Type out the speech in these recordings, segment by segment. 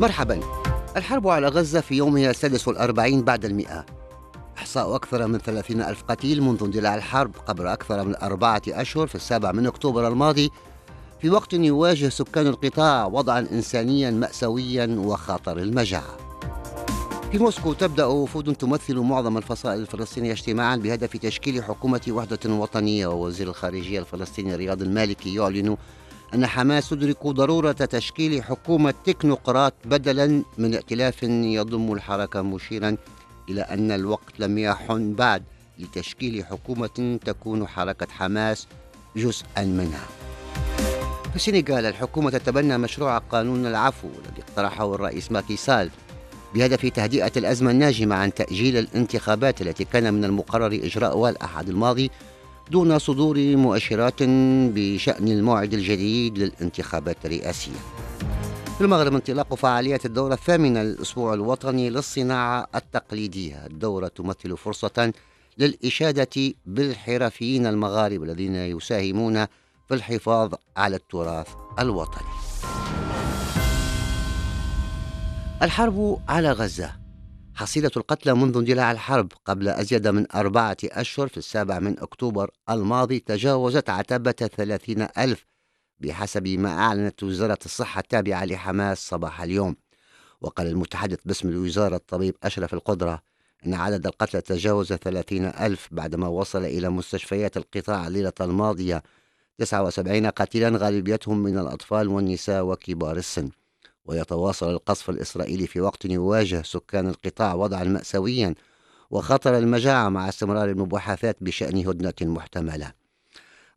مرحبا. الحرب على غزة في يومها السادس والأربعين بعد المئة. إحصاء أكثر من ثلاثين ألف قتيل منذ اندلاع الحرب قبل أكثر من أربعة أشهر في السابع من أكتوبر الماضي. في وقت يواجه سكان القطاع وضعا إنسانيا مأساويا وخطر المجاعة. في موسكو تبدأ وفود تمثل معظم الفصائل الفلسطينية اجتماعا بهدف تشكيل حكومة وحدة وطنية ووزير الخارجية الفلسطيني رياض المالكي يعلن أن حماس تدرك ضرورة تشكيل حكومة تكنوقراط بدلا من ائتلاف يضم الحركة مشيرا إلى أن الوقت لم يحن بعد لتشكيل حكومة تكون حركة حماس جزءا منها. في السنغال الحكومة تتبنى مشروع قانون العفو الذي اقترحه الرئيس ماكي سال بهدف تهدئة الأزمة الناجمة عن تأجيل الانتخابات التي كان من المقرر إجراءها الأحد الماضي دون صدور مؤشرات بشأن الموعد الجديد للانتخابات الرئاسية. في المغرب انطلاق فعاليات الدورة الثامنة للأسبوع الوطني للصناعة التقليدية، الدورة تمثل فرصة للإشادة بالحرفيين المغاربة الذين يساهمون في الحفاظ على التراث الوطني. الحرب على غزة حصيلة القتلى منذ اندلاع الحرب قبل أزيد من أربعة أشهر في السابع من أكتوبر الماضي تجاوزت عتبة ثلاثين ألف بحسب ما أعلنت وزارة الصحة التابعة لحماس صباح اليوم. وقال المتحدث باسم الوزارة الطبيب أشرف القدرة إن عدد القتلى تجاوز ثلاثين ألف بعدما وصل إلى مستشفيات القطاع الليلة الماضية 79 قتيلا غالبيتهم من الأطفال والنساء وكبار السن. ويتواصل القصف الإسرائيلي في وقت يواجه سكان القطاع وضعا مأساويا وخطر المجاعة مع استمرار المباحثات بشأن هدنة محتملة.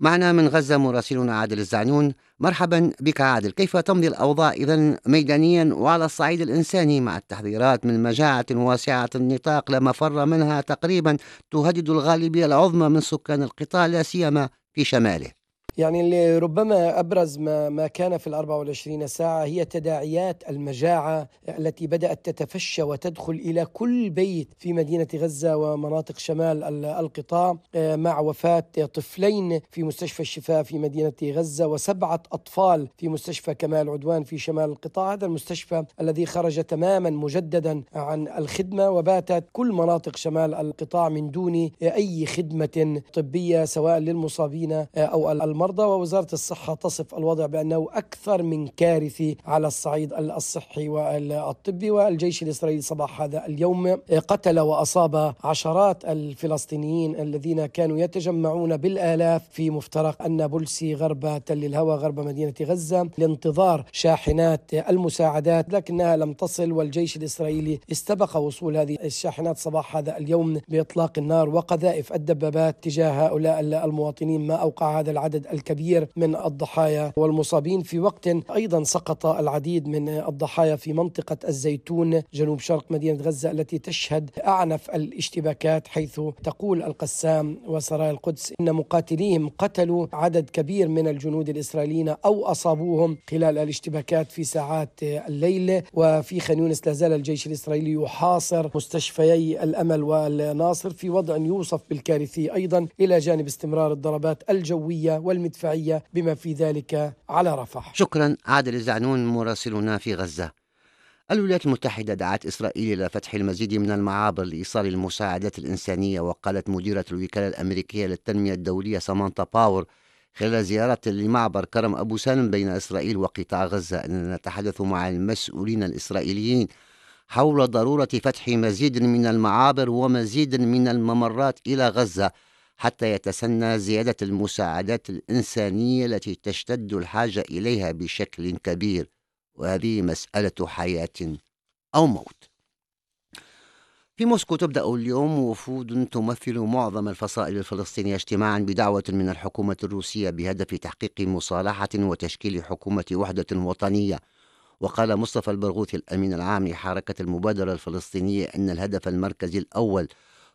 معنا من غزة مراسلنا عادل الزعنون. مرحبا بك عادل. كيف تمضي الأوضاع إذا ميدانيا وعلى الصعيد الإنساني مع التحذيرات من مجاعة واسعة النطاق لا مفر منها تقريبا تهدد الغالبية العظمى من سكان القطاع لا سيما في شماله؟ يعني اللي ربما أبرز ما, ما كان في الأربع والعشرين ساعة هي تداعيات المجاعة التي بدأت تتفشى وتدخل إلى كل بيت في مدينة غزة ومناطق شمال ال- القطاع آه، مع وفاة طفلين في مستشفى الشفاء في مدينة غزة وسبعة أطفال في مستشفى كمال عدوان في شمال القطاع. هذا المستشفى الذي خرج تماما مجددا عن الخدمة وباتت كل مناطق شمال القطاع من دون أي خدمة طبية سواء للمصابين آه، أو المرضى. ووزارة الصحة تصف الوضع بأنه أكثر من كارثي على الصعيد الصحي والطبي والجيش الإسرائيلي. صباح هذا اليوم قتل وأصاب عشرات الفلسطينيين الذين كانوا يتجمعون بالآلاف في مفترق النابلسي غرب تل الهوى غرب مدينة غزة لانتظار شاحنات المساعدات لكنها لم تصل. والجيش الإسرائيلي استبق وصول هذه الشاحنات صباح هذا اليوم بإطلاق النار وقذائف الدبابات تجاه هؤلاء المواطنين. ما أوقع هذا العدد الكبير من الضحايا والمصابين. في وقت أيضا سقط العديد من الضحايا في منطقة الزيتون جنوب شرق مدينة غزة التي تشهد أعنف الاشتباكات حيث تقول القسام وسرايا القدس إن مقاتليهم قتلوا عدد كبير من الجنود الإسرائيليين أو أصابوهم خلال الاشتباكات في ساعات الليل. وفي خان يونس لا زال الجيش الإسرائيلي يحاصر مستشفيي الأمل والناصر في وضع يوصف بالكارثي أيضا إلى جانب استمرار الضربات الجوية والمدفعية بما في ذلك على رفح. شكرا عادل الزعنون مراسلنا في غزة. الولايات المتحدة دعت إسرائيل إلى فتح المزيد من المعابر لإيصال المساعدات الإنسانية وقالت مديرة الوكالة الأمريكية للتنمية الدولية سامانتا باور خلال زيارة لمعبر كرم أبو سالم بين إسرائيل وقطاع غزة أننا نتحدث مع المسؤولين الإسرائيليين حول ضرورة فتح مزيد من المعابر ومزيد من الممرات إلى غزة. حتى يتسنى زيادة المساعدات الإنسانية التي تشتد الحاجة إليها بشكل كبير وهذه مسألة حياة أو موت. في موسكو تبدأ اليوم وفود تمثل معظم الفصائل الفلسطينية اجتماعا بدعوة من الحكومة الروسية بهدف تحقيق مصالحة وتشكيل حكومة وحدة وطنية. وقال مصطفى البرغوثي الأمين العام لحركة المبادرة الفلسطينية أن الهدف المركزي الأول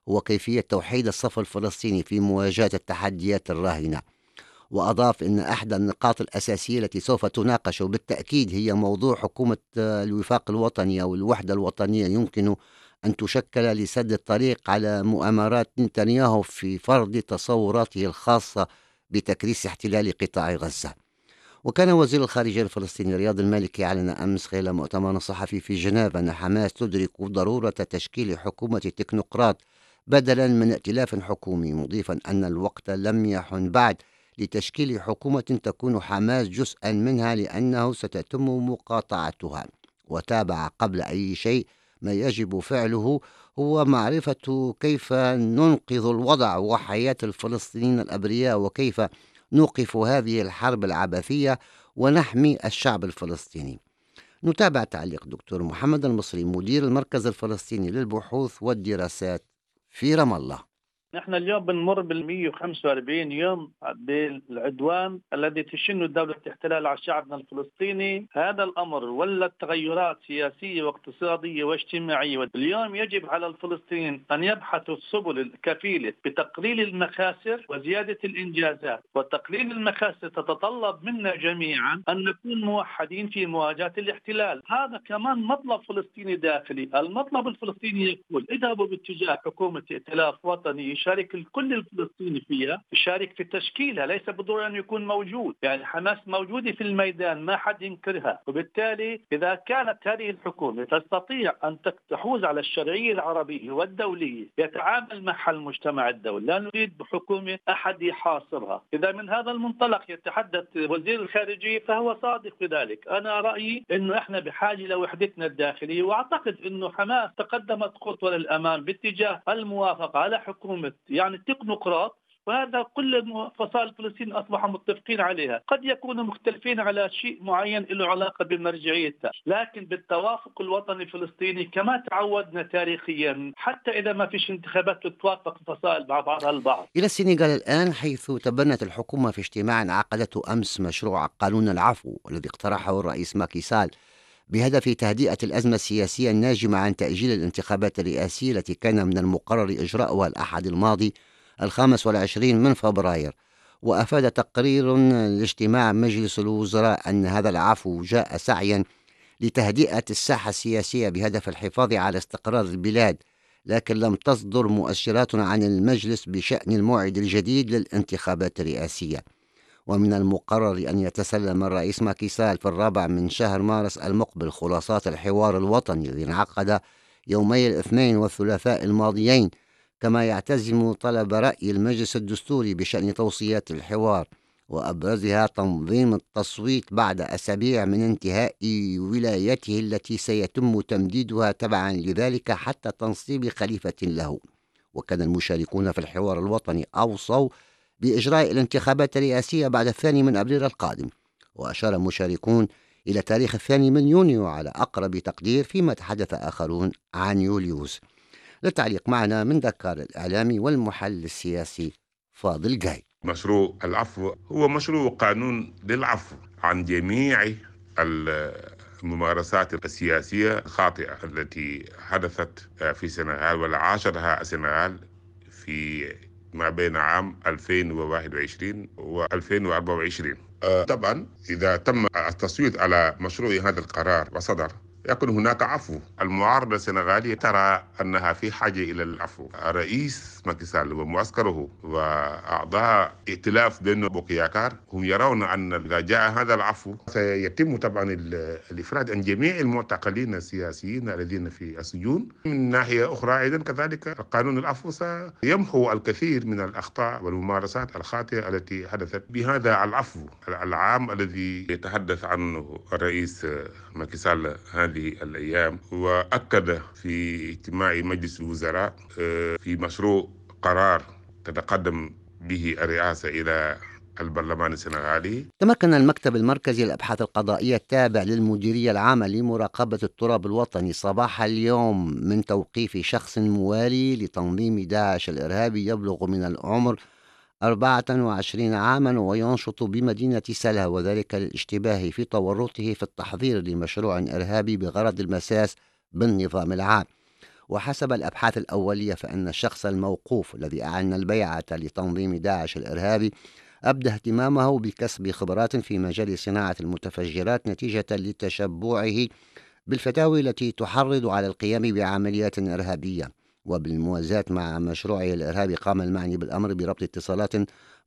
هو كيفية توحيد الصف الفلسطيني في مواجهة التحديات الراهنة. وأضاف أن أحد النقاط الأساسية التي سوف تناقش بالتأكيد هي موضوع حكومة الوفاق الوطني أو الوحدة الوطنية. يمكن أن تشكل لسد الطريق على مؤامرات نتنياهو في فرض تصوراته الخاصة بتكريس احتلال قطاع غزة. وكان وزير الخارجية الفلسطيني رياض المالكي أعلن أمس خلال مؤتمر صحفي في جنيف أن حماس تدرك ضرورة تشكيل حكومة تكنوقراط بدلا من ائتلاف حكومي مضيفا أن الوقت لم يحن بعد لتشكيل حكومة تكون حماس جزءا منها لأنه ستتم مقاطعتها. وتابع قبل أي شيء ما يجب فعله هو معرفة كيف ننقذ الوضع وحياة الفلسطينيين الأبرياء وكيف نوقف هذه الحرب العبثية ونحمي الشعب الفلسطيني. نتابع تعليق دكتور محمد المصري مدير المركز الفلسطيني للبحوث والدراسات. في رام الله. نحن اليوم بنمر بال 145 يوم بالعدوان الذي تشن دولة الاحتلال على شعبنا الفلسطيني. هذا الأمر ولت تغيرات سياسية واقتصادية واجتماعية. اليوم يجب على الفلسطينيين أن يبحثوا السبل الكفيلة بتقليل المخاسر وزيادة الإنجازات. وتقليل المخاسر تتطلب منا جميعا أن نكون موحدين في مواجهة الاحتلال. هذا كمان مطلب فلسطيني داخلي. المطلب الفلسطيني يقول اذهبوا باتجاه حكومة ائتلاف وطني يشارك الكل الفلسطيني فيها يشارك في تشكيلها ليس بالضرورة أن يكون موجود. يعني حماس موجودة في الميدان ما حد ينكرها. وبالتالي إذا كانت هذه الحكومة تستطيع أن تحوز على الشرعية العربية والدولية يتعامل معها المجتمع الدولي. لا نريد بحكومة أحد يحاصرها. إذا من هذا المنطلق يتحدث وزير الخارجية فهو صادق في ذلك. أنا رأيي أنه إحنا بحاجة لوحدتنا الداخلية وأعتقد أنه حماس تقدمت خطوة للأمام باتجاه الموافقة على حكومة يعني التكنوقراط وهذا كل الفصائل الفلسطينيين أصبحوا متفقين عليها، قد يكونوا مختلفين على شيء معين له علاقة بمرجعيتها، لكن بالتوافق الوطني الفلسطيني كما تعودنا تاريخيا حتى إذا ما فيش انتخابات تتوافق الفصائل مع بعضها البعض. إلى السنغال الآن حيث تبنت الحكومة في اجتماع عقدته أمس مشروع قانون العفو الذي اقترحه الرئيس ماكي سال بهدف تهدئة الأزمة السياسية الناجمة عن تأجيل الانتخابات الرئاسية التي كان من المقرر إجراؤها الأحد الماضي الخامس والعشرين من فبراير. وأفاد تقرير لاجتماع مجلس الوزراء أن هذا العفو جاء سعيا لتهدئة الساحة السياسية بهدف الحفاظ على استقرار البلاد لكن لم تصدر مؤشرات عن المجلس بشأن الموعد الجديد للانتخابات الرئاسية. ومن المقرر أن يتسلم الرئيس ماكيسال في الرابع من شهر مارس المقبل خلاصات الحوار الوطني الذي انعقد يومي الاثنين والثلاثاء الماضيين كما يعتزم طلب رأي المجلس الدستوري بشأن توصيات الحوار وأبرزها تنظيم التصويت بعد أسابيع من انتهاء ولايته التي سيتم تمديدها تبعا لذلك حتى تنصيب خليفة له. وكان المشاركون في الحوار الوطني أوصوا بإجراء الانتخابات الرئاسية بعد الثاني من أبريل القادم وأشار المشاركون إلى تاريخ الثاني من يونيو على أقرب تقدير فيما تحدث آخرون عن يوليوس. للتعليق معنا من دكار الإعلامي والمحلل السياسي فاضل جاي. مشروع العفو هو مشروع قانون للعفو عن جميع الممارسات السياسية الخاطئة التي حدثت في السنغال والعاشرها السنغال في ما بين عام 2021 و 2024 طبعا إذا تم التصويت على مشروع هذا القرار وصدر يكون هناك عفو. المعارضة السنغالية ترى أنها في حاجة إلى العفو. رئيس ماكي ومعسكره وأعضاء ائتلاف بين بوكياكار هم يرون أن إذا جاء هذا العفو سيتم طبعا الإفراد عن جميع المعتقلين السياسيين الذين في السجون. من ناحية أخرى أيضا كذلك قانون العفو سيمحو الكثير من الأخطاء والممارسات الخاطئة التي حدثت بهذا العفو العام الذي يتحدث عنه الرئيس ماكي هذه الأيام وأكد في اجتماع مجلس الوزراء في مشروع قرار تتقدم به الرئاسة إلى البرلمان السنغالي تمكن المكتب المركزي للأبحاث القضائية التابع للمديرية العامة لمراقبة التراب الوطني صباح اليوم من توقيف شخص موالي لتنظيم داعش الإرهابي يبلغ من العمر 24 عاما وينشط بمدينة سلها وذلك للاشتباه في تورطه في التحضير لمشروع إرهابي بغرض المساس بالنظام العام. وحسب الأبحاث الأولية فإن الشخص الموقوف الذي أعلن البيعة لتنظيم داعش الإرهابي أبدى اهتمامه بكسب خبرات في مجال صناعة المتفجرات نتيجة لتشبعه بالفتاوي التي تحرض على القيام بعمليات إرهابية. وبالموازاة مع مشروعه الإرهابي قام المعني بالأمر بربط اتصالات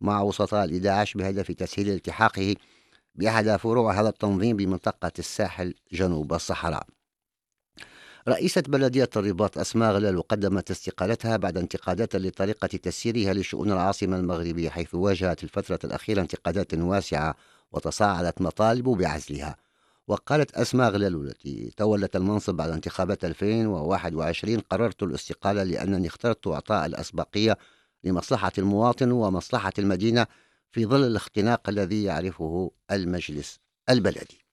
مع وسطاء لداعش بهدف تسهيل التحاقه بأحد فروع هذا التنظيم بمنطقة الساحل جنوب الصحراء. رئيسة بلدية الرباط أسماء غلال قدمت استقالتها بعد انتقادات لطريقة تسييرها لشؤون العاصمة المغربية حيث واجهت الفترة الأخيرة انتقادات واسعة وتصاعدت مطالب بعزلها. وقالت أسماء غلال التي تولت المنصب بعد انتخابات 2021 قررت الاستقالة لأنني اخترت إعطاء الأسبقية لمصلحة المواطن ومصلحة المدينة في ظل الاختناق الذي يعرفه المجلس البلدي.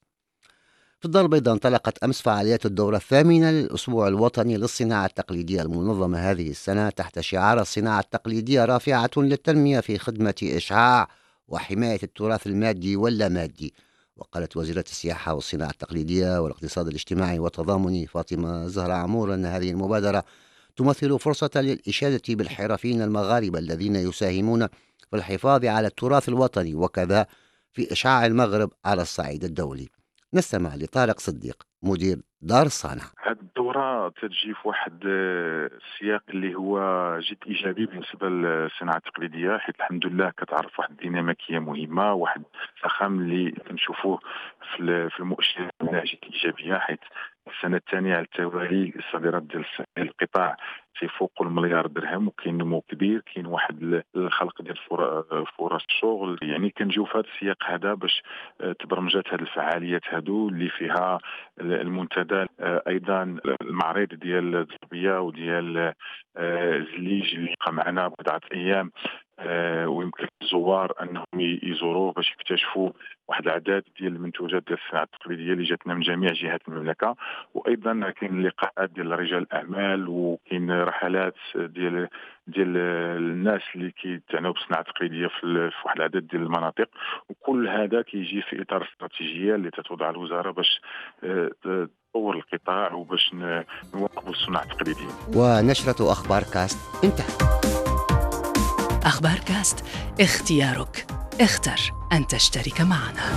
في الدار البيضاء انطلقت أمس فعاليات الدورة الثامنة للأسبوع الوطني للصناعة التقليدية المنظمة هذه السنة تحت شعار الصناعة التقليدية رافعة للتنمية في خدمة إشعاع وحماية التراث المادي واللامادي وقالت وزيرة السياحة والصناعة التقليدية والاقتصاد الاجتماعي والتضامني فاطمة زهرة عمور أن هذه المبادرة تمثل فرصة للإشادة بالحرفيين المغاربة الذين يساهمون في الحفاظ على التراث الوطني وكذا في إشعاع المغرب على الصعيد الدولي. نستمع لطارق صديق مدير دار الصانع هذه الدورة تجي في واحد السياق اللي هو جد إيجابي بالنسبة للصناعة التقليدية حيث الحمد لله كتعرف واحد الديناميكية مهمة واحد الفخام اللي كنشوفوه في المؤشرات جد إيجابية حيث السنة الثانية على التوالي الصادرات ديال القطاع تيفوقوا المليار درهم وكاين نمو كبير كاين واحد الخلق ديال فرص الشغل. يعني كنجيو في هذا السياق هذا باش آه، تبرمجات هذه الفعاليات هذو اللي فيها المنتدى. آه، أيضا المعرض ديال الزربيه وديال آه، زليج اللي بقى معنا بضعة أيام. آه، ويمكن الزوار أنهم يزوروه باش يكتشفوا واحد العدد ديال المنتوجات ديال الصناعة التقليدية اللي جاتنا من جميع جهات المملكة. وأيضا كاين لقاءات ديال رجال الأعمال وكاين رحلات ديال ديال الناس اللي كيتعنوا بالصناعة التقليدية في واحد العدد ديال المناطق. وكل هذا كيجي في إطار استراتيجية اللي تتوضع الوزارة باش آه، تطور القطاع وباش نوقفوا الصناعة التقليدية. ونشرة أخبار كاست انتهت أخبار كاست اختيارك. اختر أن تشترك معنا.